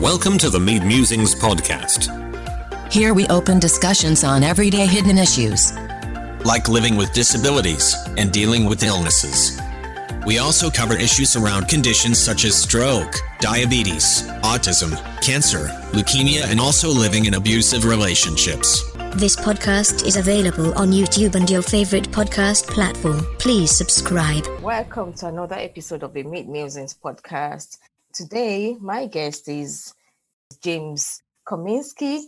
Welcome to the Mead Musings podcast. Here we open discussions on everyday hidden issues. like living with disabilities and dealing with illnesses. We also cover issues around conditions such as stroke, diabetes, autism, cancer, leukemia, and also living in abusive relationships. This podcast is available on YouTube and your favorite podcast platform. Please subscribe. Welcome to another episode of the Meat Musings podcast. Today, my guest is James Cummiskey.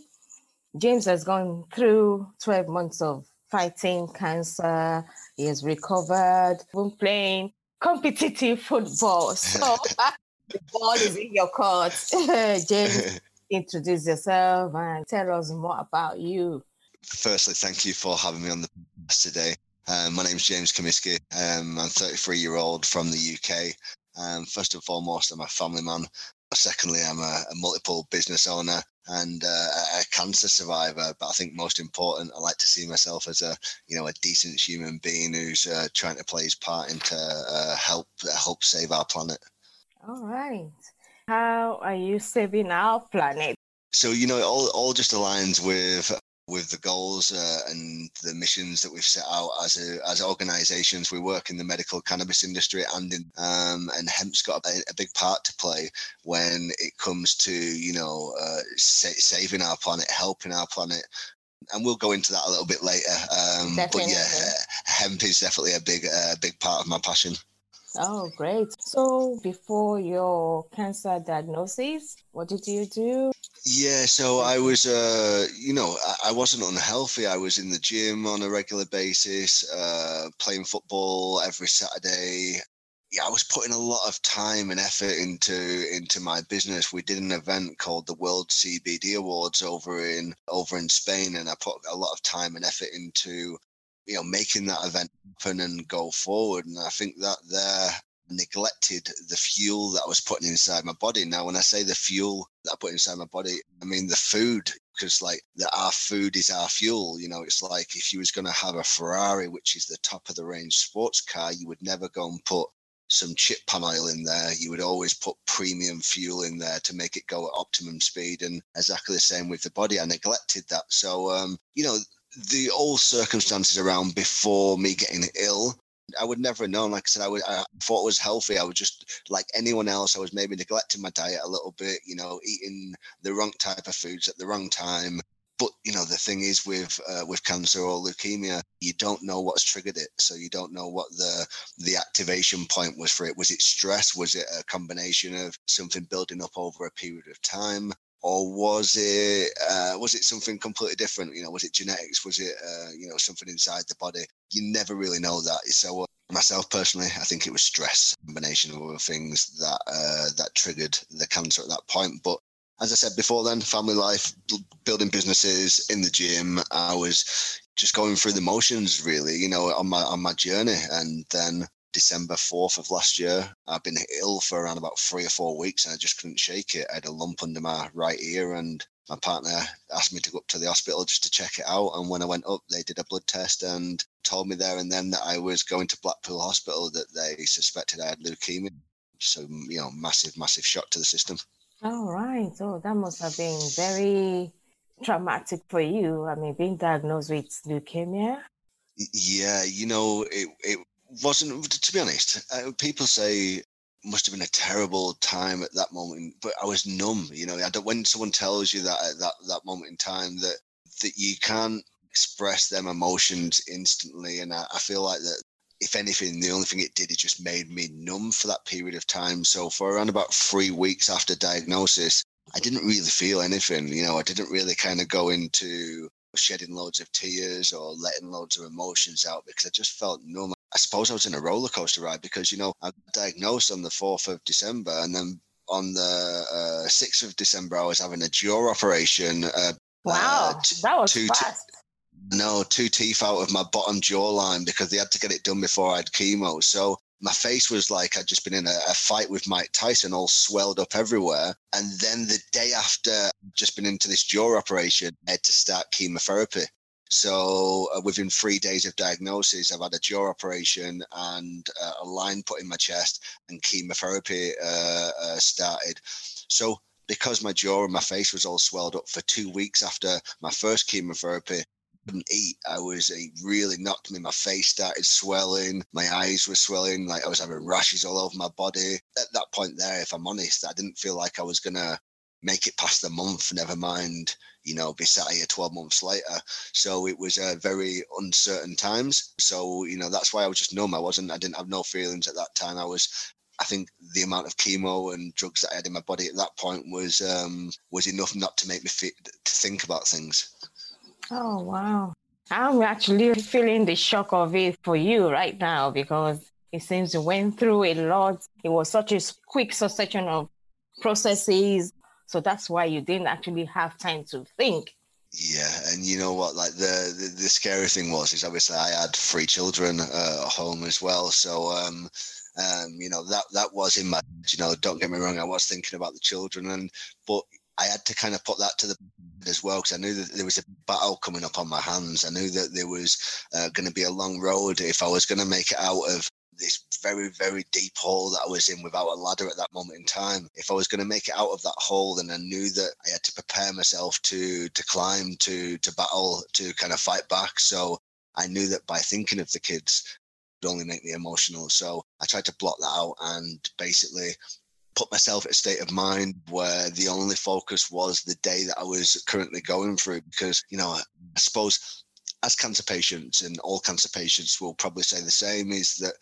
James has gone through 12 months of fighting cancer. He has recovered from playing competitive football. So, the ball is in your court. James, introduce yourself and tell us more about you. Firstly, thank you for having me on the podcast today. Um, my name is James Cummiskey. Um, I'm 33 year old from the UK. Um, first and foremost, I'm a family man. Secondly, I'm a, a multiple business owner and uh, a cancer survivor. But I think most important, I like to see myself as a you know a decent human being who's uh, trying to play his part into uh, help help save our planet. All right. How are you saving our planet? So you know, it all all just aligns with with the goals uh, and the missions that we've set out as a, as organisations. We work in the medical cannabis industry, and in, um, and hemp's got a, a, big part to play when it comes to you know uh, sa- saving our planet, helping our planet. And we'll go into that a little bit later. Um, but yeah, hemp is definitely a big, uh, big part of my passion. Oh, great. So, before your cancer diagnosis, what did you do? Yeah, so I was, uh, you know, I, wasn't unhealthy. I was in the gym on a regular basis, uh, playing football every Saturday. Yeah, I was putting a lot of time and effort into into my business. We did an event called the World CBD Awards over in over in Spain, and I put a lot of time and effort into you know making that event happen and go forward. And I think that there neglected the fuel that I was putting inside my body. Now, when I say the fuel that I put inside my body, I mean the food, because like the, our food is our fuel. You know, it's like if you was going to have a Ferrari, which is the top of the range sports car, you would never go and put some chip pan oil in there. You would always put premium fuel in there to make it go at optimum speed. And exactly the same with the body. I neglected that. So, um, you know, the old circumstances around before me getting ill I would never have known. Like I said, I, would, I thought I was healthy. I was just like anyone else. I was maybe neglecting my diet a little bit, you know, eating the wrong type of foods at the wrong time. But you know, the thing is with uh, with cancer or leukemia, you don't know what's triggered it, so you don't know what the the activation point was for it. Was it stress? Was it a combination of something building up over a period of time? Or was it uh, was it something completely different? You know, was it genetics? Was it uh, you know something inside the body? You never really know that. So uh, myself personally, I think it was stress, combination of other things that uh, that triggered the cancer at that point. But as I said before, then family life, building businesses in the gym. I was just going through the motions, really, you know, on my on my journey, and then December 4th of last year. I've been ill for around about three or four weeks and I just couldn't shake it. I had a lump under my right ear and my partner asked me to go up to the hospital just to check it out. And when I went up, they did a blood test and told me there and then that I was going to Blackpool Hospital that they suspected I had leukemia. So, you know, massive, massive shock to the system. All right. Oh, that must have been very traumatic for you. I mean, being diagnosed with leukemia. Yeah, you know, it, it wasn't to be honest uh, people say must have been a terrible time at that moment but i was numb you know. When someone tells you that at that that moment in time that that you can't express them emotions instantly and I, I feel like that if anything the only thing it did it just made me numb for that period of time. So for around about three weeks after diagnosis i didn't really feel anything you know. I didn't really kind of go into shedding loads of tears or letting loads of emotions out because I just felt numb. I suppose I was in a roller coaster ride because, you know, I got diagnosed on the 4th of December and then on the uh, 6th of December, I was having a jaw operation. Uh, wow, uh, t- that was two fast. No, two teeth out of my bottom jawline because they had to get it done before I had chemo. So my face was like I'd just been in a, a, fight with Mike Tyson, all swelled up everywhere. And then the day after, I'd just been into this jaw operation, I had to start chemotherapy. So uh, within three days of diagnosis, I've had a jaw operation and uh, a line put in my chest, and chemotherapy uh, uh started. So because my jaw and my face was all swelled up for two weeks after my first chemotherapy, I couldn't eat. I was it really knocked me. My face started swelling. My eyes were swelling. Like I was having rashes all over my body. At that point there, if I'm honest, I didn't feel like I was gonna make it past the month. Never mind, you know, be sat here 12 months later. So it was uh, very uncertain times. So you know that's why I was just numb. I wasn't. I didn't have no feelings at that time. I was I think the amount of chemo and drugs that I had in my body at that point was um, was enough not to make me fit, to think about things. Oh, wow. I'm actually feeling the shock of it for you right now because it seems you went through a lot. It was such a quick succession of processes. So that's why you didn't actually have time to think. Yeah, and you know what? Like the the, the scary thing was is obviously I had three children uh, at home as well. So um, um, you know that that was in my you know. Don't get me wrong, I was thinking about the children, and but I had to kind of put that to the as well because I knew that there was a battle coming up on my hands. I knew that there was uh, going to be a long road if I was going to make it out of this very very deep hole that I was in without a ladder at that moment in time. If I was going to make it out of that hole, then I knew that I had to prepare myself to to climb, to to battle, to kind of fight back. So I knew that by thinking of the kids would only make me emotional. So I tried to block that out and basically put myself in a state of mind where the only focus was the day that I was currently going through. Because, you know, I suppose as cancer patients, and all cancer patients will probably say the same, is that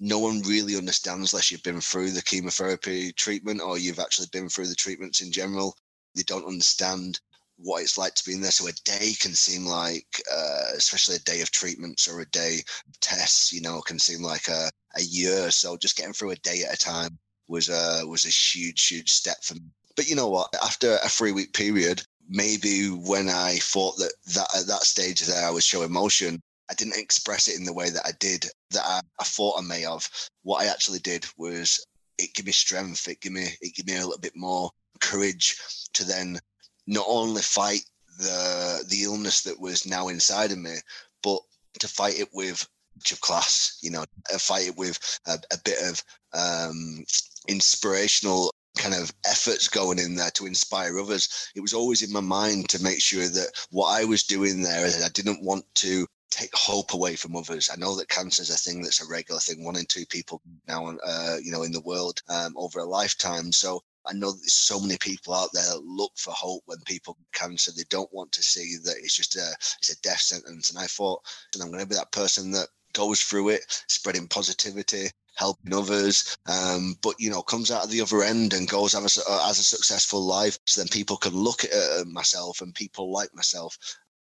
no one really understands unless you've been through the chemotherapy treatment or you've actually been through the treatments in general. They don't understand what it's like to be in there. So a day can seem like, uh, especially a day of treatments or a day of tests, you know, can seem like a, a year. So just getting through a day at a time was a was a huge huge step for me. But you know what? After a three week period, maybe when I thought that that at that stage there I was showing emotion, I didn't express it in the way that I did that I, I thought I may have. What I actually did was it gave me strength. It gave me it gave me a little bit more courage to then not only fight the the illness that was now inside of me, but to fight it with of class, you know, fight it with a, a bit of um, inspirational kind of efforts going in there to inspire others. It was always in my mind to make sure that what I was doing there, I didn't want to take hope away from others. I know that cancer is a thing that's a regular thing, one in two people now, uh, you know, in the world um, over a lifetime. So I know there's so many people out there that look for hope when people get cancer. They don't want to see that it's just a it's a death sentence. And I thought, and I'm going to be that person that goes through it, spreading positivity, helping others, um, but you know comes out of the other end and goes a, as a successful life. So then people can look at uh, myself and people like myself,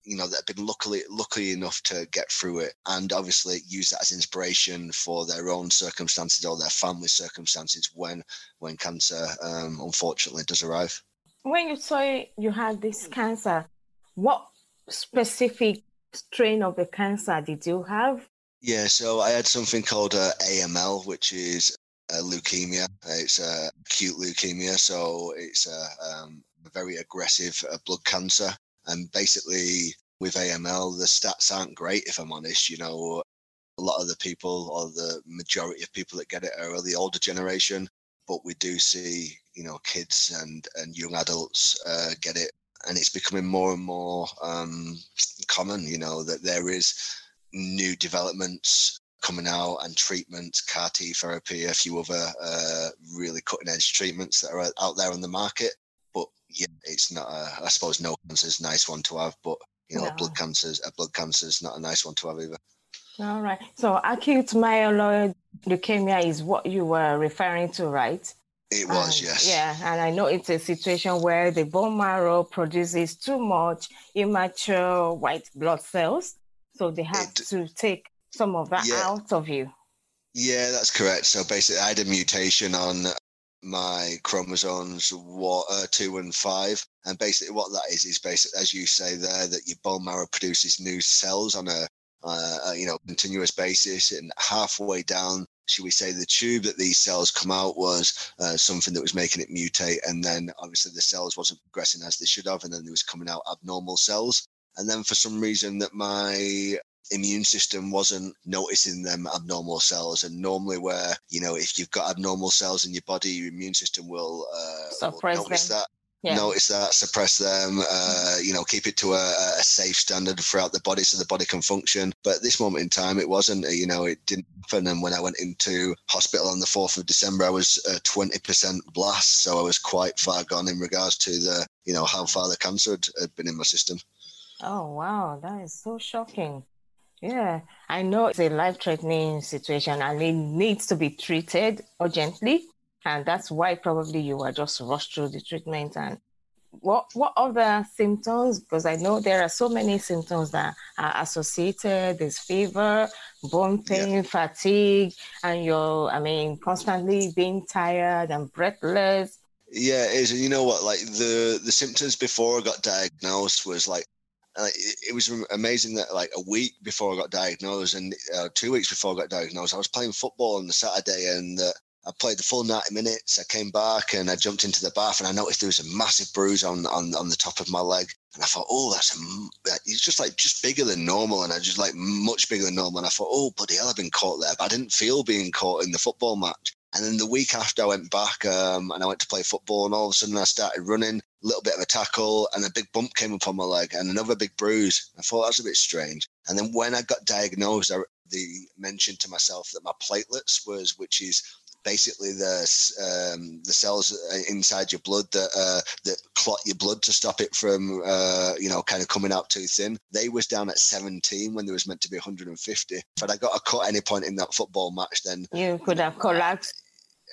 you know, that have been luckily lucky enough to get through it, and obviously use that as inspiration for their own circumstances or their family circumstances when when cancer um, unfortunately does arrive. When you say you had this cancer, what specific strain of the cancer did you have? Yeah, so I had something called uh, AML, which is uh, leukemia. It's uh, acute leukemia, so it's a, um, a very aggressive uh, blood cancer. And basically, with AML, the stats aren't great, if I'm honest. You know, a lot of the people, or the majority of people that get it, are the older generation. But we do see, you know, kids and and young adults uh, get it, and it's becoming more and more um, common. You know that there is new developments coming out and treatments, CAR T therapy, a few other uh, really cutting edge treatments that are out there on the market. Yeah, it's not. A, I suppose no cancer is a nice one to have, but you know, no. blood cancers, a blood cancer is not a nice one to have either. All right. So acute myeloid leukemia is what you were referring to, right? It was, yes. Yeah, and I know it's a situation where the bone marrow produces too much immature white blood cells so they have it, to take some of that yeah, out of you. Yeah, that's correct. So basically, I had a mutation on my chromosomes what uh, two and five. And basically what that is is basically as you say there that your bone marrow produces new cells on a, uh, a you know continuous basis. And halfway down should we say the tube that these cells come out was uh, something that was making it mutate. And then obviously the cells wasn't progressing as they should have. And then there was coming out abnormal cells. And then for some reason that my immune system wasn't noticing them abnormal cells and normally where you know if you've got abnormal cells in your body your immune system will, uh, will notice them. that yeah. notice that, suppress them, uh, you know, keep it to a, a, safe standard throughout the body so the body can function. But at this moment in time, it wasn't, you know, it didn't happen. And when I went into hospital on the 4th of December, I was uh, 20% blast. So I was quite far gone in regards to the, you know, how far the cancer had, had been in my system. Oh, wow. That is so shocking. Yeah, I know it's a life threatening situation and it needs to be treated urgently. And that's why probably you were just rushed through the treatment. And what what other symptoms? Because I know there are so many symptoms that are associated. There's fever, bone pain, yeah. fatigue, and you're, I mean, constantly being tired and breathless. Yeah, it is. And you know what? Like the the symptoms before I got diagnosed was like it, it, was amazing that like a week before I got diagnosed and uh, two weeks before I got diagnosed, I was playing football on the Saturday and uh, I played the full 90 minutes. I came back and I jumped into the bath and I noticed there was a massive bruise on, on, on the top of my leg. And I thought, oh, that's a, it's just like just bigger than normal. And I just like much bigger than normal. And I thought, oh, bloody hell, I've been caught there. But I didn't feel being caught in the football match. And then the week after, I went back um, and I went to play football, and all of a sudden I started running, a little bit of a tackle, and a big bump came up on my leg, and another big bruise. I thought that was a bit strange. And then when I got diagnosed, I they mentioned to myself that my platelets was, which is basically the um, the cells inside your blood that uh, that clot your blood to stop it from uh, you know kind of coming out too thin. They was down at 17 when there was meant to be 150. If I got a cut any point in that football match, then you could have collapsed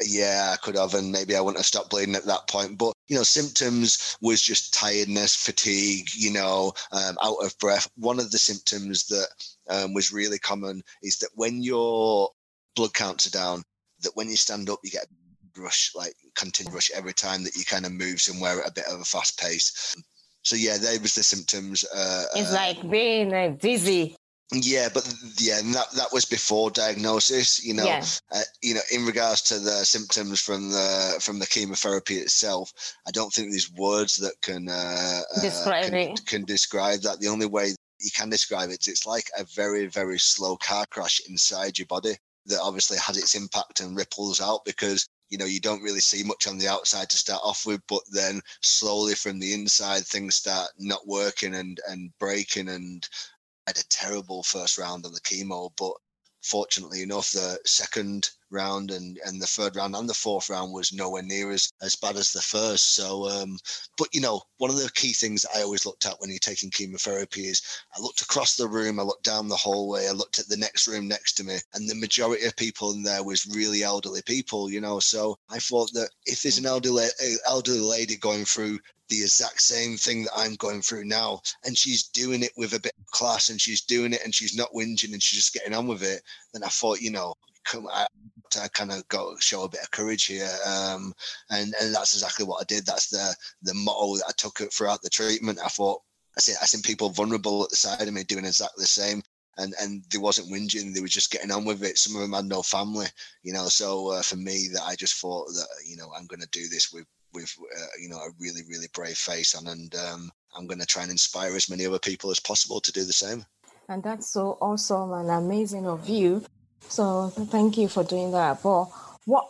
yeah, I could have, and maybe I wouldn't have stopped bleeding at that point. But you know, symptoms was just tiredness, fatigue, you know, um, out of breath. One of the symptoms that um, was really common is that when your blood counts are down, that when you stand up, you get a rush, like continuous rush every time that you kind of move somewhere at a bit of a fast pace. So yeah, there was the symptoms. Uh, it's uh, like being uh, dizzy. Yeah, but yeah, that that was before diagnosis. You know, yeah. uh, you know, in regards to the symptoms from the from the chemotherapy itself, I don't think there's words that can uh, uh describe can, it. Can describe that. The only way you can describe it, it's like a very very slow car crash inside your body that obviously has its impact and ripples out because you know you don't really see much on the outside to start off with but then slowly from the inside things start not working and and breaking and had a terrible first round on the chemo, but fortunately enough, the second round and, and the third round and the fourth round was nowhere near as, as bad as the first. So, um, but you know, one of the key things I always looked at when you're taking chemotherapy is I looked across the room, I looked down the hallway, I looked at the next room next to me, and the majority of people in there was really elderly people, you know. So I thought that if there's an elderly elderly lady going through the exact same thing that I'm going through now. And she's doing it with a bit of class and she's doing it and she's not whinging and she's just getting on with it. Then I thought, you know, come, I, I kind of go show a bit of courage here. Um, and, and that's exactly what I did. That's the, the motto that I took it throughout the treatment. I thought, I see, I seen people vulnerable at the side of me doing exactly the same. And, and they wasn't whinging; they were just getting on with it. Some of them had no family, you know. So uh, for me, that I just thought that you know I'm going to do this with with uh, you know a really really brave face on, and um, I'm going to try and inspire as many other people as possible to do the same. And that's so awesome and amazing of you. So thank you for doing that. But what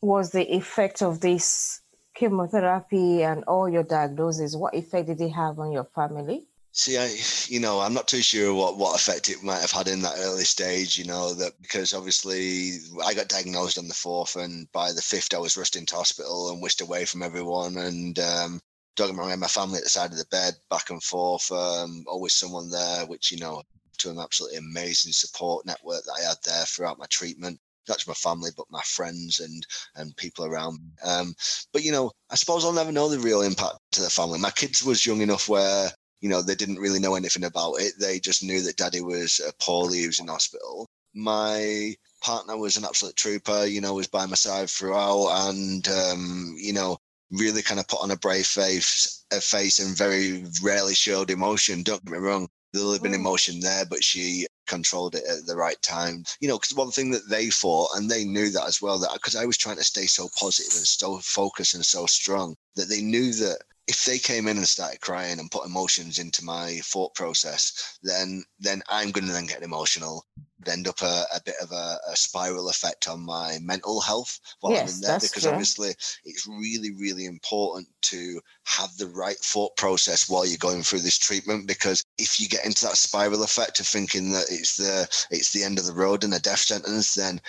was the effect of this chemotherapy and all your diagnoses? What effect did it have on your family? See, I, you know, I'm not too sure what, what effect it might have had in that early stage, you know, that because obviously I got diagnosed on the fourth and by the fifth I was rushed into hospital and whisked away from everyone. And um, don't my family at the side of the bed, back and forth, um, always someone there, which, you know, to an absolutely amazing support network that I had there throughout my treatment not just my family, but my friends and and people around. Um, but you know, I suppose I'll never know the real impact to the family. My kids was young enough where you know, they didn't really know anything about it. They just knew that daddy was uh, poorly, he was in hospital. My partner was an absolute trooper, you know, was by my side throughout and, um, you know, really kind of put on a brave face, a face and very rarely showed emotion. Don't get me wrong. There'll have been mm. emotion there, but she controlled it at the right time. You know, because one thing that they thought, and they knew that as well, that because I was trying to stay so positive and so focused and so strong, that they knew that if they came in and started crying and put emotions into my thought process, then then I'm going to then get emotional. end up a, a bit of a, a, spiral effect on my mental health while yes, I'm in there because true. obviously it's really, really important to have the right thought process while you're going through this treatment because if you get into that spiral effect of thinking that it's the it's the end of the road and a death sentence, then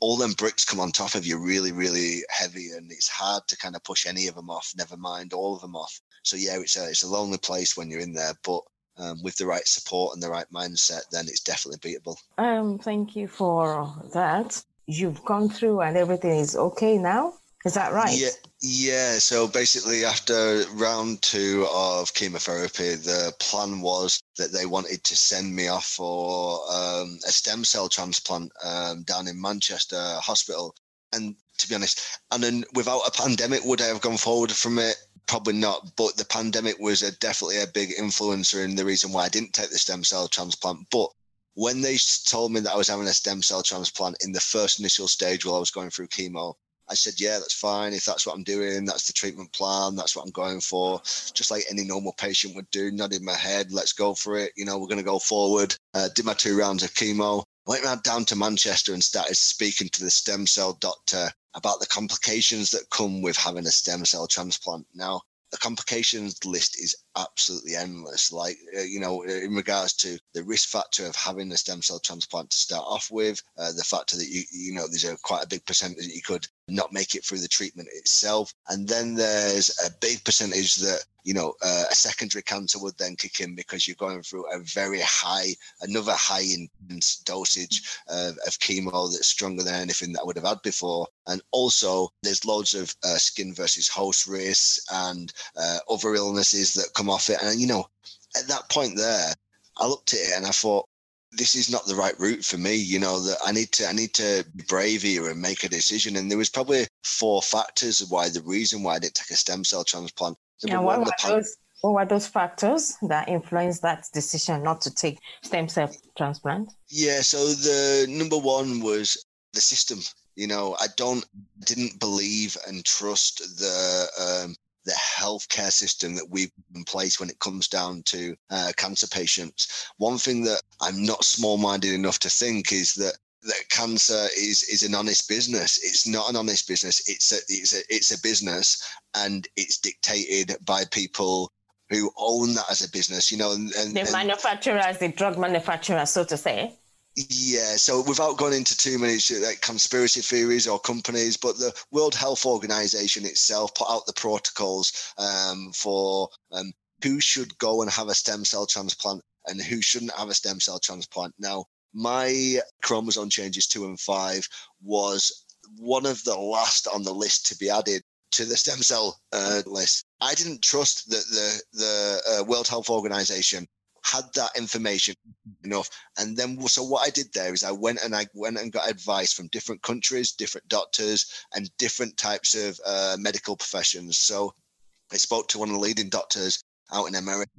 all them bricks come on top of you really, really heavy, and it's hard to kind of push any of them off. Never mind all of them off. So yeah, it's a it's a lonely place when you're in there, but um, with the right support and the right mindset, then it's definitely beatable. Um, thank you for that. You've gone through and everything is okay now. Is that right? Yeah, yeah. So basically, after round two of chemotherapy, the plan was that they wanted to send me off for um, a stem cell transplant um, down in Manchester Hospital. And to be honest, and then without a pandemic, would I have gone forward from it? Probably not. But the pandemic was a, definitely a big influencer in the reason why I didn't take the stem cell transplant. But when they told me that I was having a stem cell transplant in the first initial stage while I was going through chemo, I said, yeah, that's fine. If that's what I'm doing, that's the treatment plan. That's what I'm going for. Just like any normal patient would do, nodding my head, let's go for it. You know, we're going to go forward. Uh, did my two rounds of chemo. Went around down to Manchester and started speaking to the stem cell doctor about the complications that come with having a stem cell transplant. Now, the complications list is absolutely endless. Like, uh, you know, in regards to the risk factor of having a stem cell transplant to start off with, uh, the factor that you, you know, there's a quite a big percentage that you could not make it through the treatment itself. And then there's a big percentage that you know, uh, a secondary cancer would then kick in because you're going through a very high, another high intense dosage of, chemo that's stronger than anything that I would have had before. And also, there's loads of uh, skin versus host risks and uh, other illnesses that come off it. And, you know, at that point there, I looked at it and I thought, this is not the right route for me you know that i need to i need to be brave here and make a decision and there was probably four factors of why the reason why i didn't take a stem cell transplant yeah, what were, those, what were those factors that influenced that decision not to take stem cell transplant? Yeah, so the number one was the system. You know, I don't didn't believe and trust the um, the healthcare system that we've in place when it comes down to uh, cancer patients. One thing that I'm not small minded enough to think is that that cancer is is an honest business. It's not an honest business. It's a it's a it's a business, and it's dictated by people who own that as a business. You know, and, and the manufacturers, the drug manufacturers, so to say. Yeah, so without going into too many like conspiracy theories or companies, but the World Health Organization itself put out the protocols um, for um, who should go and have a stem cell transplant and who shouldn't have a stem cell transplant. Now, my chromosome changes two and five was one of the last on the list to be added to the stem cell uh, list. I didn't trust that the the uh, World Health Organization had that information enough. And then, so what I did there is I went and I went and got advice from different countries, different doctors, and different types of uh, medical professions. So I spoke to one of the leading doctors out in America,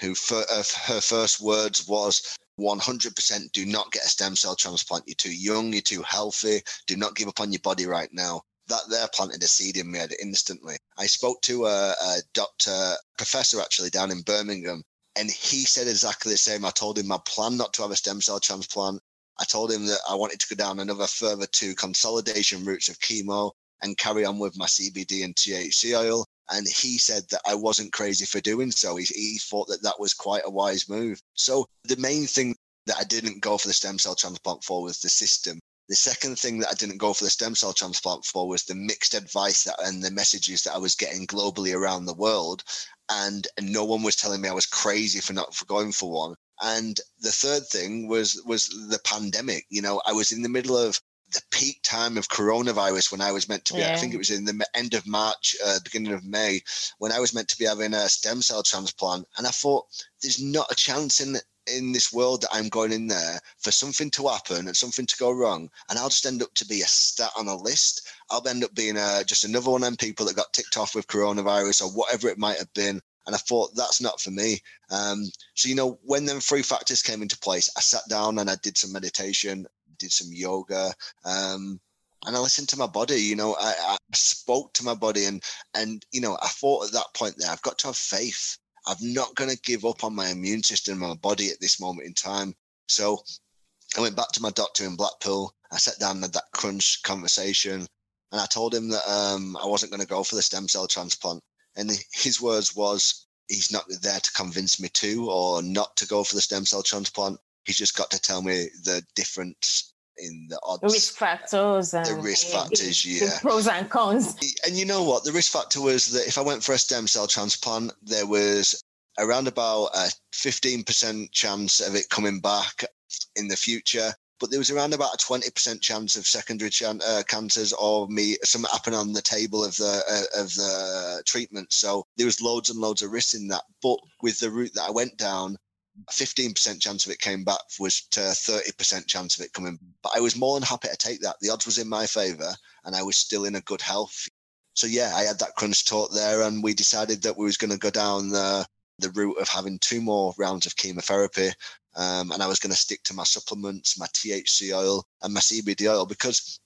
who for, uh, her first words was, 100% do not get a stem cell transplant. You're too young, you're too healthy. Do not give up on your body right now. That there planted a seed in me instantly. I spoke to a, a doctor, professor actually down in Birmingham, and he said exactly the same. I told him my plan not to have a stem cell transplant. I told him that I wanted to go down another further two consolidation routes of chemo and carry on with my CBD and THC oil and he said that I wasn't crazy for doing so. He, he thought that that was quite a wise move. So the main thing that I didn't go for the stem cell transplant for was the system. The second thing that I didn't go for the stem cell transplant for was the mixed advice that, and the messages that I was getting globally around the world. And, no one was telling me I was crazy for not for going for one. And the third thing was was the pandemic. You know, I was in the middle of the peak time of coronavirus when I was meant to be, yeah. I think it was in the end of March, uh, beginning of May, when I was meant to be having a stem cell transplant. And I thought, there's not a chance in in this world that I'm going in there for something to happen and something to go wrong, and I'll just end up to be a stat on a list. I'll end up being a, just another one of them people that got ticked off with coronavirus or whatever it might have been. And I thought that's not for me. Um, so you know, when them three factors came into place, I sat down and I did some meditation did some yoga. Um, and I listened to my body. You know, I, I, spoke to my body, and and you know, I thought at that point there, I've got to have faith. I'm not going to give up on my immune system, my body at this moment in time. So I went back to my doctor in Blackpool. I sat down and had that crunch conversation, and I told him that um, I wasn't going to go for the stem cell transplant. And his words was, he's not there to convince me to or not to go for the stem cell transplant. He's just got to tell me the difference in the odds. Risk factors and the risk factors, yeah. The pros and cons. And you know what? The risk factor was that if I went for a stem cell transplant, there was around about a 15% chance of it coming back in the future. But there was around about a 20% chance of secondary chan- uh, cancers or me something happening on the table of the uh, of the treatment. So there was loads and loads of risks in that. But with the route that I went down, 15% chance of it came back was to 30% chance of it coming. But I was more than happy to take that. The odds was in my favour, and I was still in a good health. So yeah, I had that crunch talk there, and we decided that we was going to go down the the route of having two more rounds of chemotherapy. Um, and I was going to stick to my supplements, my THC oil, and my CBD oil because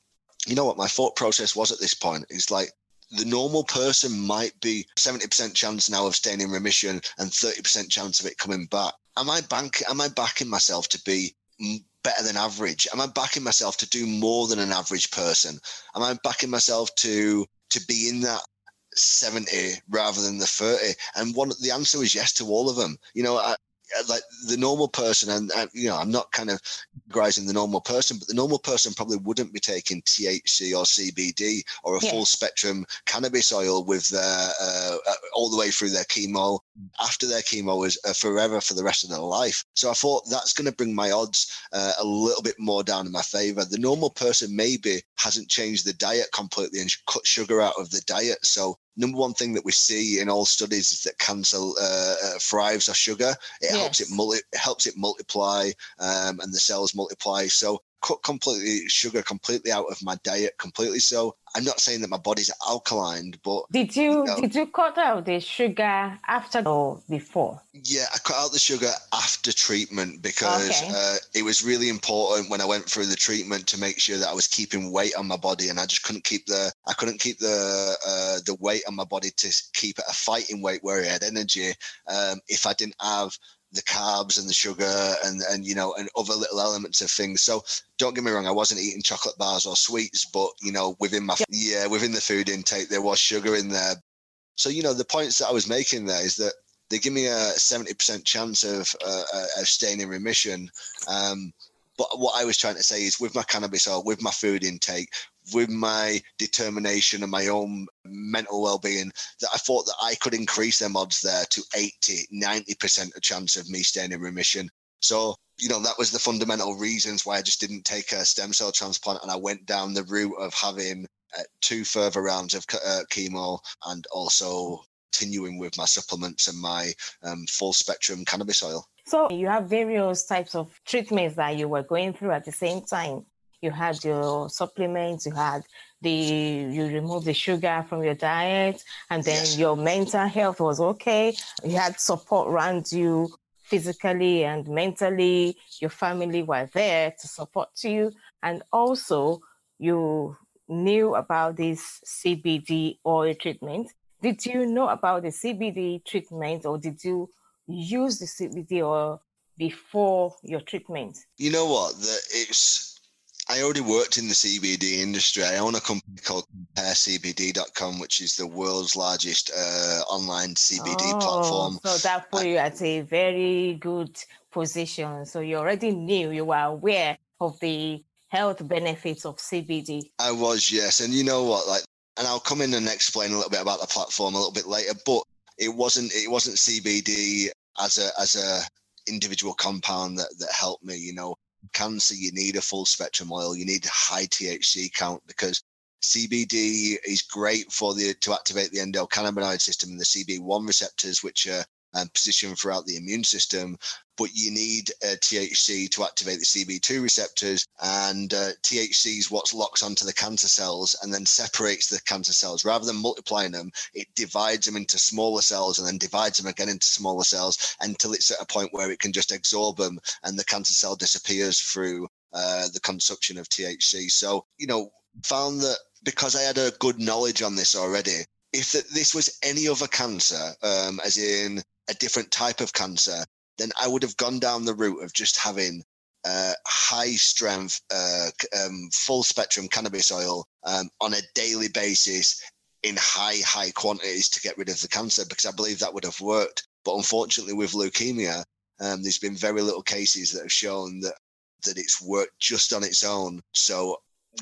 you know what my thought process was at this point is like the normal person might be 70% chance now of staying in remission and 30% chance of it coming back. Am I bank am I backing myself to be better than average? Am I backing myself to do more than an average person? Am I backing myself to to be in that 70 rather than the 30 and one the answer is yes to all of them you know I, like the normal person and, and, you know i'm not kind of grising the normal person but the normal person probably wouldn't be taking thc or cbd or a yeah. full spectrum cannabis oil with their uh, uh, all the way through their chemo after their chemo is uh, forever for the rest of their life. So i thought that's going to bring my odds uh, a little bit more down in my favor. The normal person maybe hasn't changed the diet completely and cut sugar out of the diet. So number one thing that we see in all studies is that cancer uh, uh, thrives off sugar. It yes. helps it multi- helps it multiply, um, and the cells multiply. So cut completely sugar completely out of my diet completely. So I'm not saying that my body's alkaline, but did you, you know, did you cut out the sugar after or before? Yeah, I cut out the sugar after treatment because okay. uh, it was really important when I went through the treatment to make sure that I was keeping weight on my body, and I just couldn't keep the I couldn't keep the uh, the weight on my body to keep it a fighting weight where I had energy um, if I didn't have the carbs and the sugar and and you know and other little elements of things. So don't get me wrong, I wasn't eating chocolate bars or sweets, but you know within my yeah within the food intake there was sugar in there. So you know the points that I was making there is that they give me a seventy percent chance of uh, of staying in remission. Um, but what I was trying to say is with my cannabis or with my food intake, with my determination and my own mental well-being that I thought that I could increase them odds there to 80, 90% a chance of me staying in remission. So, you know, that was the fundamental reasons why I just didn't take a stem cell transplant and I went down the route of having uh, two further rounds of uh, chemo and also continuing with my supplements and my um, full spectrum cannabis oil. So you have various types of treatments that you were going through at the same time you had your supplements, you had the you removed the sugar from your diet, and then yes. your mental health was okay. You had support around you physically and mentally. Your family were there to support you, and also you knew about this CBD oil treatment. Did you know about the CBD treatment, or did you use the CBD oil before your treatment? You know what? The, it's I already worked in the CBD industry. I own a company called CompareCBD.com, which is the world's largest uh, online CBD oh, platform. So that put you at a very good position. So you already knew, you were aware of the health benefits of CBD. I was, yes. And you know what? Like, and I'll come in and explain a little bit about the platform a little bit later. But it wasn't it wasn't CBD as a as a individual compound that that helped me. You know, cancer, you need a full spectrum oil. You need a high THC count because CBD is great for the to activate the endocannabinoid system and the CB1 receptors, which are um, positioned throughout the immune system but you need uh, THC to activate the CB2 receptors. And uh, THC is what locks onto the cancer cells and then separates the cancer cells. Rather than multiplying them, it divides them into smaller cells and then divides them again into smaller cells until it's at a point where it can just absorb them and the cancer cell disappears through uh, the consumption of THC. So, you know, found that because I had a good knowledge on this already, if this was any other cancer, um, as in a different type of cancer, then I would have gone down the route of just having uh, high strength, uh, um, full spectrum cannabis oil um, on a daily basis in high, high quantities to get rid of the cancer because I believe that would have worked. But unfortunately, with leukemia, um, there's been very little cases that have shown that that it's worked just on its own. So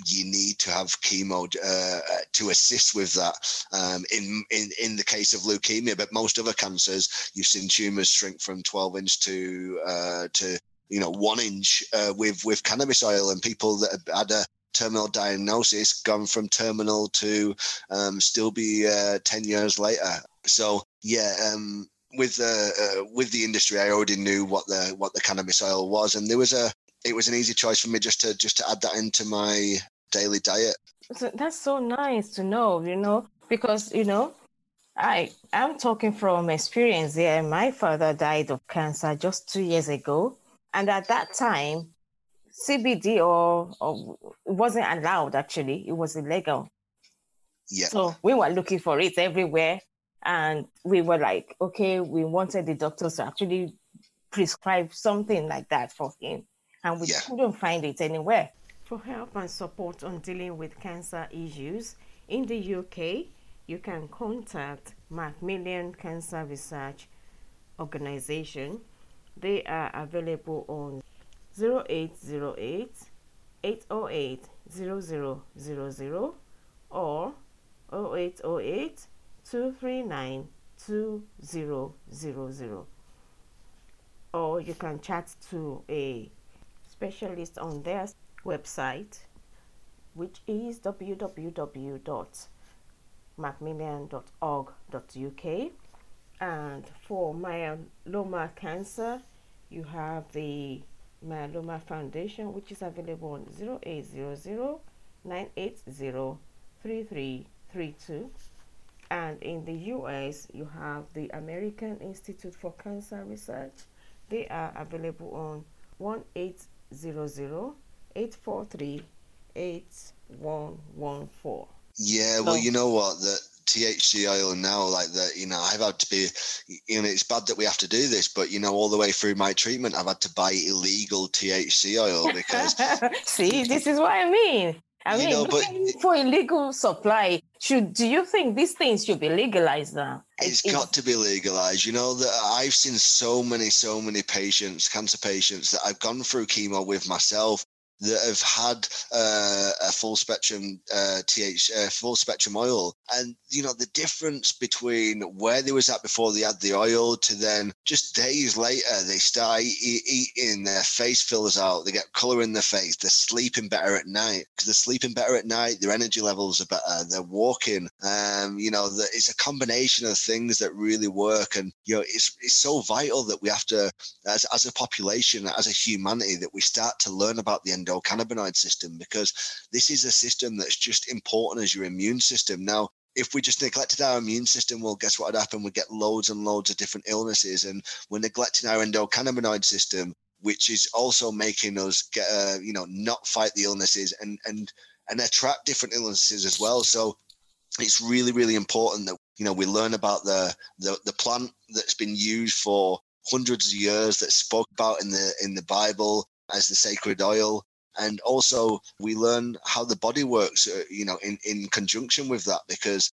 you need to have chemo uh, to assist with that. Um, in in in the case of leukemia, but most other cancers, you've seen tumors shrink from 12 inch to uh, to you know one inch uh, with with cannabis oil, and people that had a terminal diagnosis gone from terminal to um, still be uh, 10 years later. So yeah. Um, with the uh, with the industry, I already knew what the what the cannabis oil was, and there was a it was an easy choice for me just to just to add that into my daily diet. So that's so nice to know, you know, because you know, I I'm talking from experience here. My father died of cancer just two years ago, and at that time, CBD or, or wasn't allowed. Actually, it was illegal. Yeah. So we were looking for it everywhere, and we were like, okay, we wanted the doctors to actually prescribe something like that for him and we Yeah. couldn't find it anywhere. For help and support on dealing with cancer issues in the UK, you can contact Macmillan Cancer Research Organization. They are available on 0808 808 0000 or 0808 239 2000 or you can chat to a specialist on their website, which is www.macmillan.org.uk. And for myeloma cancer, you have the Myeloma Foundation, which is available on 0800 980 3332. And in the US, you have the American Institute for Cancer Research. They are available on 1 800 843 8114. Yeah, well, you know what? The THC oil now, like that, you know, I've had to be, you know, it's bad that we have to do this, but you know, all the way through my treatment, I've had to buy illegal THC oil because See, this is what I mean. I mean, know, but- for illegal supply. Should do you think these things should be legalized now? it's It- got to be legalized. You know that I've seen so many, so many patients, cancer patients that I've gone through chemo with myself that have had uh, a full spectrum uh, TH, uh, full spectrum oil, and you know the difference between where they was at before they had the oil to then just days later they start e- eating, their face fills out, they get color in their face, they're sleeping better at night. Because they're sleeping better at night, their energy levels are better, they're walking. Um, you know, it's a combination of things that really work, and you know, it's it's so vital that we have to as, as a population, as a humanity, that we start to learn about the endocannabinoid system because this is a system that's just important as your immune system. Now, if we just neglected our immune system, well, guess what would happen? We'd get loads and loads of different illnesses, and we're neglecting our endocannabinoid system, which is also making us get, uh, you know, not fight the illnesses and and and attract different illnesses as well. So it's really, really important that you know we learn about the the, the plant that's been used for hundreds of years that's spoke about in the in the Bible as the sacred oil. And also, we learn how the body works, uh, you know, in, in conjunction with that, because,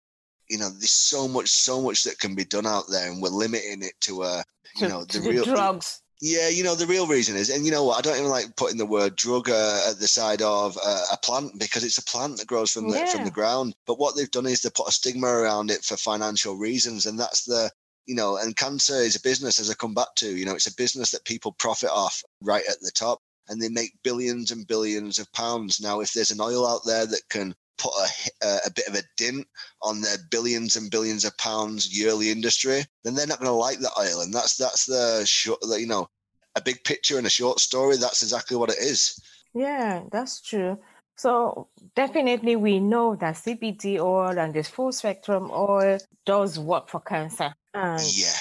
you know, there's so much, so much that can be done out there, and we're limiting it to, uh, you know, the the real drugs. yeah, you know, the real reason is, and you know what, I don't even like putting the word drug uh, at the side of uh, a plant because it's a plant that grows from the from the ground. But what they've done is they put a stigma around it for financial reasons, and that's the, you know, and cancer is a business, as I come back to, you know, it's a business that people profit off right at the top, and they make billions and billions of pounds. Now, if there's an oil out there that can put a, uh, a bit of a dint on their billions and billions of pounds yearly industry, then they're not going to like that oil, and that's that's the short, you know, a big picture and a short story. That's exactly what it is. Yeah, that's true. So definitely we know that CBD oil and this full spectrum oil does work for cancer. And Yeah.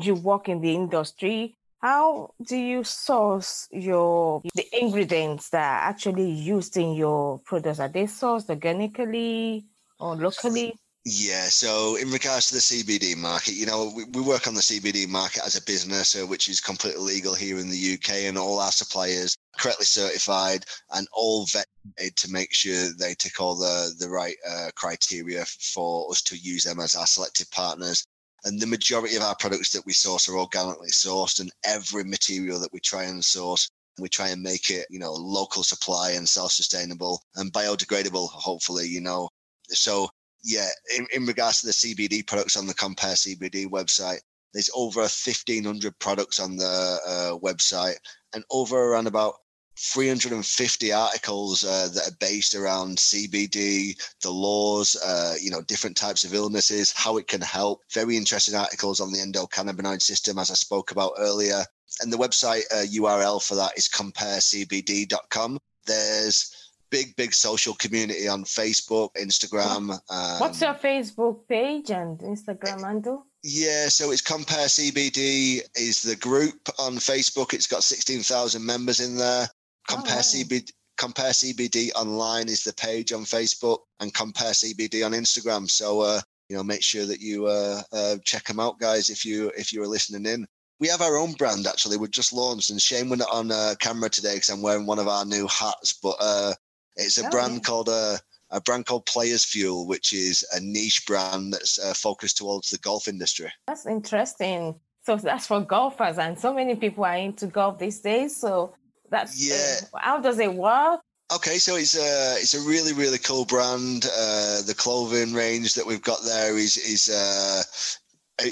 you work in the industry. How do you source your the ingredients that are actually used in your products? Are they sourced organically or locally? Yeah, so in regards to the CBD market, you know, we, we work on the CBD market as a business, uh, which is completely legal here in the UK, and all our suppliers correctly certified and all vetted to make sure they tick all the the right uh, criteria for us to use them as our selected partners. And the majority of our products that we source are organically sourced, and every material that we try and source we try and make it, you know, local supply and self-sustainable and biodegradable, hopefully, you know. So yeah, in, in regards to the CBD products on the Compare CBD website, there's over 1,500 products on the uh, website and over around about 350 articles uh, that are based around CBD, the laws, uh, you know, different types of illnesses, how it can help. Very interesting articles on the endocannabinoid system, as I spoke about earlier. And the website uh, URL for that is comparecbd.com. There's big, big social community on Facebook, Instagram. Um, What's your Facebook page and Instagram handle? Yeah, so it's Compare CBD is the group on Facebook. It's got 16,000 members in there. Compare oh, CBD Compare CBD online is the page on Facebook and Compare CBD on Instagram. So uh, you know, make sure that you uh, uh, check them out, guys. If you if you are listening in, we have our own brand actually. We've just launched, and Shane we're not on uh, camera today because I'm wearing one of our new hats. But uh, it's a oh, brand yeah. called uh, a brand called Players Fuel, which is a niche brand that's uh, focused towards the golf industry. That's interesting. So that's for golfers, and so many people are into golf these days. So that's yeah. Uh, how does it work? Okay, so it's a it's a really really cool brand. Uh, the clothing range that we've got there is is uh,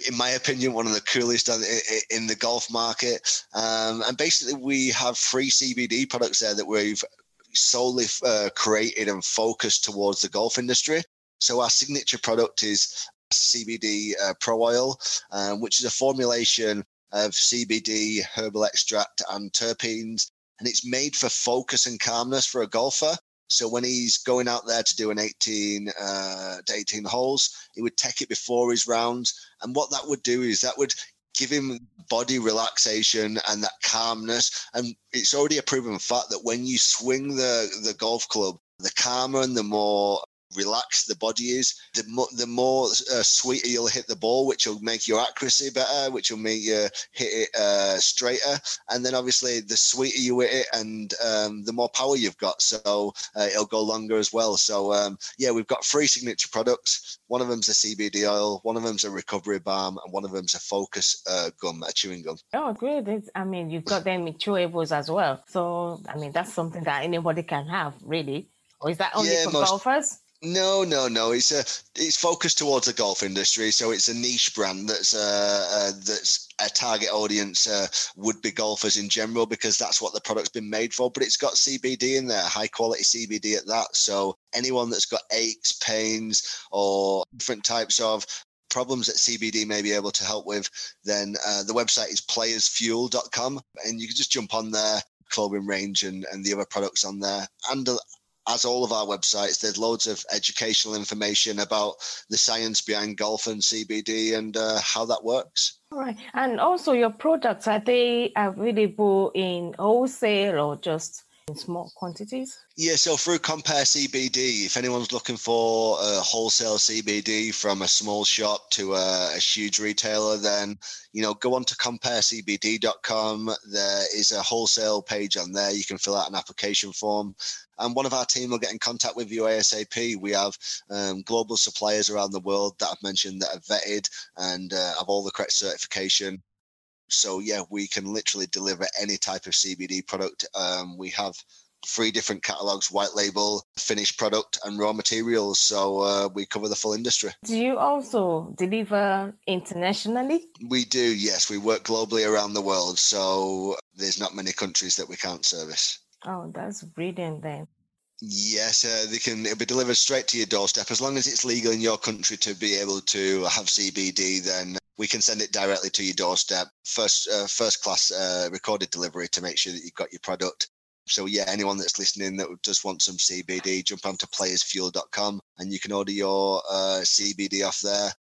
in my opinion, one of the coolest in the golf market. Um, and basically, we have free CBD products there that we've solely uh, created and focused towards the golf industry. So our signature product is CBD uh, Pro Oil, um, which is a formulation of CBD, herbal extract, and terpenes, and it's made for focus and calmness for a golfer. So when he's going out there to do an 18 uh, 18 holes, he would take it before his rounds, and what that would do is that would give him body relaxation and that calmness. And it's already a proven fact that when you swing the, the golf club, the calmer and the more relaxed the body is, the, mo- the more uh, sweeter you'll hit the ball, which will make your accuracy better, which will make you hit it uh, straighter. And then obviously, the sweeter you hit it, and um, the more power you've got, so uh, it'll go longer as well. So um, yeah, we've got three signature products. One of them's a CBD oil, one of them's a recovery balm, and one of them's a focus uh, gum, a chewing gum. Oh, great! It's, I mean, you've got them in chewables as well. So I mean, that's something that anybody can have, really. Or is that only yeah, for most, golfers? No, no, no. It's a it's focused towards the golf industry, so it's a niche brand that's uh, uh that's a target audience uh, would be golfers in general because that's what the product's been made for. But it's got CBD in there, high quality CBD at that. So anyone that's got aches, pains, or different types of problems that CBD may be able to help with, then uh, the website is playersfuel.com, and you can just jump on there clothing range and, and the other products on there. And as all of our websites, there's loads of educational information about the science behind golf and CBD and uh, how that works. All right. And also, your products are they available in wholesale or just in small quantities? Yeah, so through Compare CBD, if anyone's looking for a wholesale CBD from a small shop to a, a huge retailer, then you know go on to comparecbd.com. There is a wholesale page on there. You can fill out an application form, and one of our team will get in contact with you ASAP. We have um, global suppliers around the world that I've mentioned that are vetted and uh, have all the correct certification. So yeah, we can literally deliver any type of CBD product. Um, we have three different catalogs white label finished product and raw materials so uh, we cover the full industry do you also deliver internationally we do yes we work globally around the world so there's not many countries that we can't service oh that's brilliant then Yes, uh, they can. It'll be delivered straight to your doorstep as long as it's legal in your country to be able to have CBD. Then we can send it directly to your doorstep. First, uh, first class uh, recorded delivery to make sure that you've got your product. So yeah, anyone that's listening that just wants some CBD, jump onto playersfuel.com and you can order your uh, CBD off there.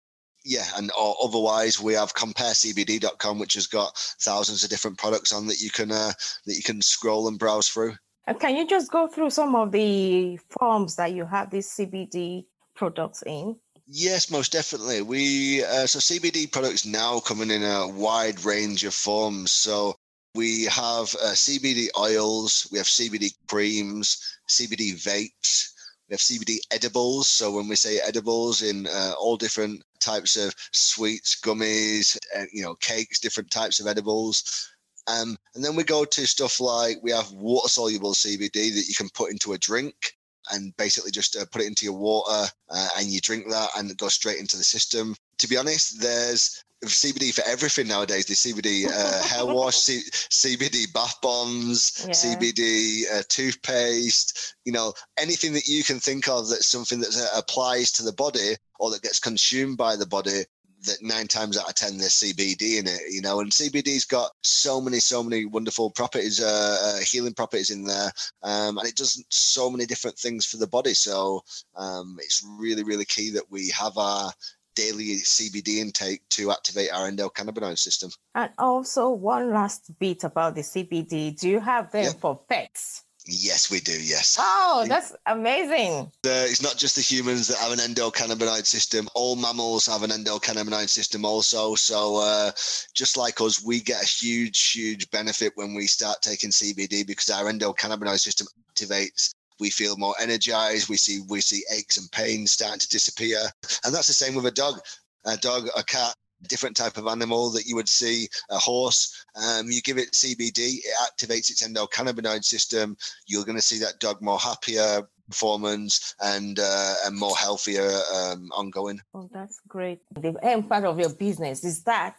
Yeah, and or otherwise we have comparecbd.com, which has got thousands of different products on that you can uh, that you can scroll and browse through. Can you just go through some of the forms that you have these CBD products in? Yes, most definitely. We uh, so CBD products now coming in a wide range of forms. So We have uh, CBD oils, we have CBD creams, CBD vapes, we have CBD edibles. So when we say edibles, in uh, all different types of sweets, gummies, uh, you know, cakes, different types of edibles. Um, and then we go to stuff like we have water soluble CBD that you can put into a drink and basically just uh, put it into your water uh, and you drink that and it goes straight into the system. To be honest, there's CBD for everything nowadays. There's CBD uh, hair wash, C- CBD bath bombs, yeah. CBD uh, toothpaste. You know, anything that you can think of that's something that uh, applies to the body or that gets consumed by the body. That nine times out of ten there's CBD in it, you know, and CBD's got so many, so many wonderful properties, uh, uh, healing properties in there, um, and it does so many different things for the body. So um, it's really, really key that we have our daily CBD intake to activate our endocannabinoid system. And also, one last bit about the CBD. Do you have them yeah. for pets? Yes, we do. Yes. Oh, that's amazing. it's not just the humans that have an endocannabinoid system. All mammals have an endocannabinoid system also. So, uh, just like us, we get a huge, huge benefit when we start taking CBD because our endocannabinoid system activates we feel more energized. We see we see aches and pains starting to disappear, and that's the same with a dog. A dog, a cat, different type of animal that you would see a horse um, you give it cbd it activates its endocannabinoid system you're going to see that dog more happier performance and uh, and more healthier um, ongoing oh that's great the end part of your business is that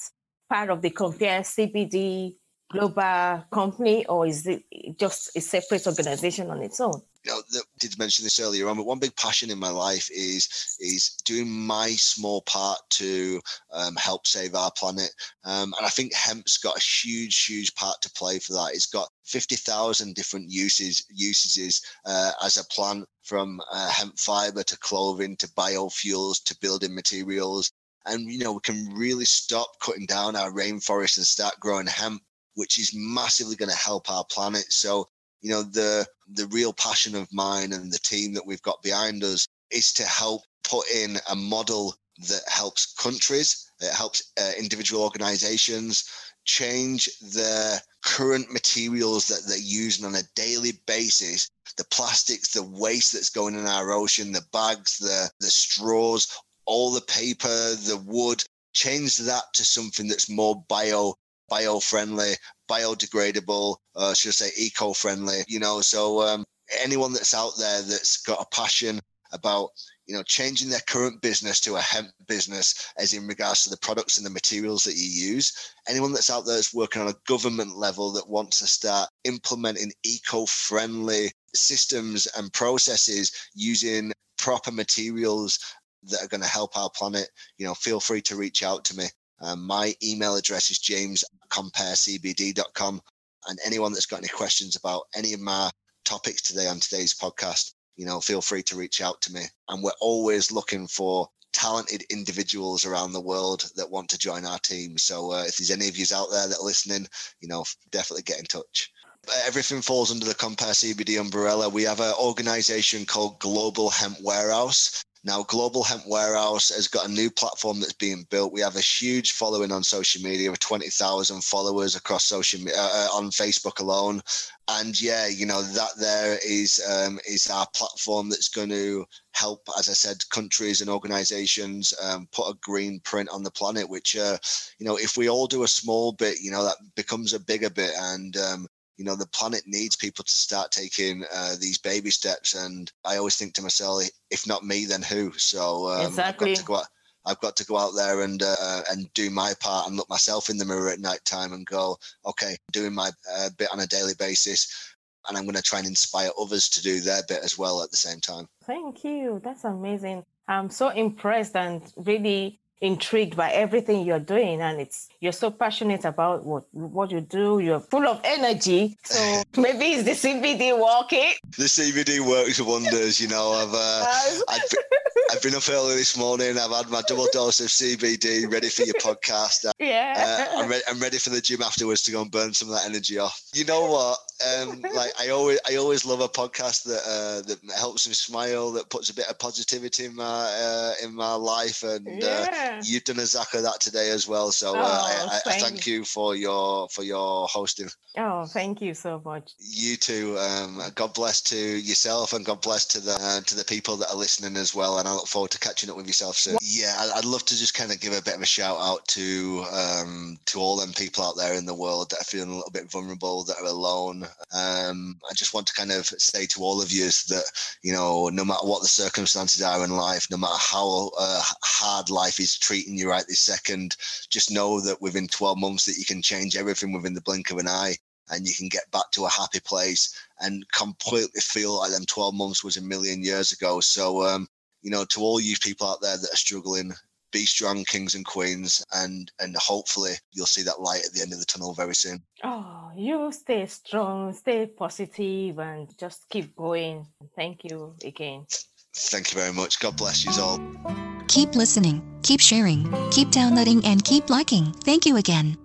part of the compare cbd global company or is it just a separate organization on its own you know, that, did mention this earlier on, but one big passion in my life is is doing my small part to um, help save our planet. Um, and I think hemp's got a huge, huge part to play for that. It's got fifty thousand different uses usages uh, as a plant, from uh, hemp fiber to clothing to biofuels to building materials. And you know, we can really stop cutting down our rainforest and start growing hemp which is massively going to help our planet. So you know the the real passion of mine and the team that we've got behind us is to help put in a model that helps countries that helps uh, individual organizations change the current materials that they're using on a daily basis the plastics the waste that's going in our ocean the bags the the straws all the paper the wood change that to something that's more bio bio friendly biodegradable, uh, should I say, eco-friendly. You know, so um, anyone that's out there that's got a passion about you know changing their current business to a hemp business as in regards to the products and the materials that you use anyone that's out there that's working on a government level that wants to start implementing eco-friendly systems and processes using proper materials that are going to help our planet you know feel free to reach out to me um, my email address is james james@comparecbd.com. And anyone that's got any questions about any of my topics today on today's podcast, you know, feel free to reach out to me. And we're always looking for talented individuals around the world that want to join our team. So uh, if there's any of you out there that are listening, you know, definitely get in touch. Everything falls under the Compare CBD umbrella. We have an organization called Global Hemp Warehouse. Now, Global Hemp Warehouse has got a new platform that's being built. We have a huge following on social media, with 20,000 followers across social media uh, on Facebook alone. And yeah, you know that there is um, is our platform that's going to help, as I said, countries and organisations um, put a green print on the planet. Which, uh, you know, if we all do a small bit, you know, that becomes a bigger bit. And um, you know the planet needs people to start taking uh, these baby steps. And i always think to myself if not me then who? So um, exactly. I've, got to go out, I've got to go out there and uh, and do my part and look myself in the mirror at night time and go okay doing my uh, bit on a daily basis. And i'm going to try and inspire others to do their bit as well at the same time. Thank you. That's amazing. I'm so impressed and really intrigued by everything you're doing and it's you're so passionate about what what you do you're full of energy. So maybe it's the cbd working? The cbd works wonders you know i've uh, I've, I've, been up early this morning i've had my double dose of cbd ready for your podcast yeah uh, I'm, re- I'm ready for the gym afterwards to go and burn some of that energy off you know what um, like I always, I always love a podcast that uh, that helps me smile, that puts a bit of positivity in my uh, in my life, and uh, Yeah. you've done exactly that today as well. So uh, Oh, I, I, I thank thank you for your for your hosting. Oh, thank you so much. You too. Um, God bless to yourself, and God bless to the uh, to the people that are listening as well. And I look forward to catching up with yourself soon. Yeah, I'd love to just kind of give a bit of a shout out to um, to all them people out there in the world that are feeling a little bit vulnerable, that are alone. Um, I just want to kind of say to all of you that you know, no matter what the circumstances are in life, no matter how uh, hard life is treating you right this second, just know that within 12 months that you can change everything within the blink of an eye and you can get back to a happy place and completely feel like them 12 months was a million years ago. So, um, you know, to all you people out there that are struggling, be strong, kings and queens, and and hopefully you'll see that light at the end of the tunnel very soon. Oh, you stay strong, stay positive, and just keep going. Thank you again. Thank you very much. God bless you all. Keep listening, keep sharing, keep downloading, and keep liking. Thank you again.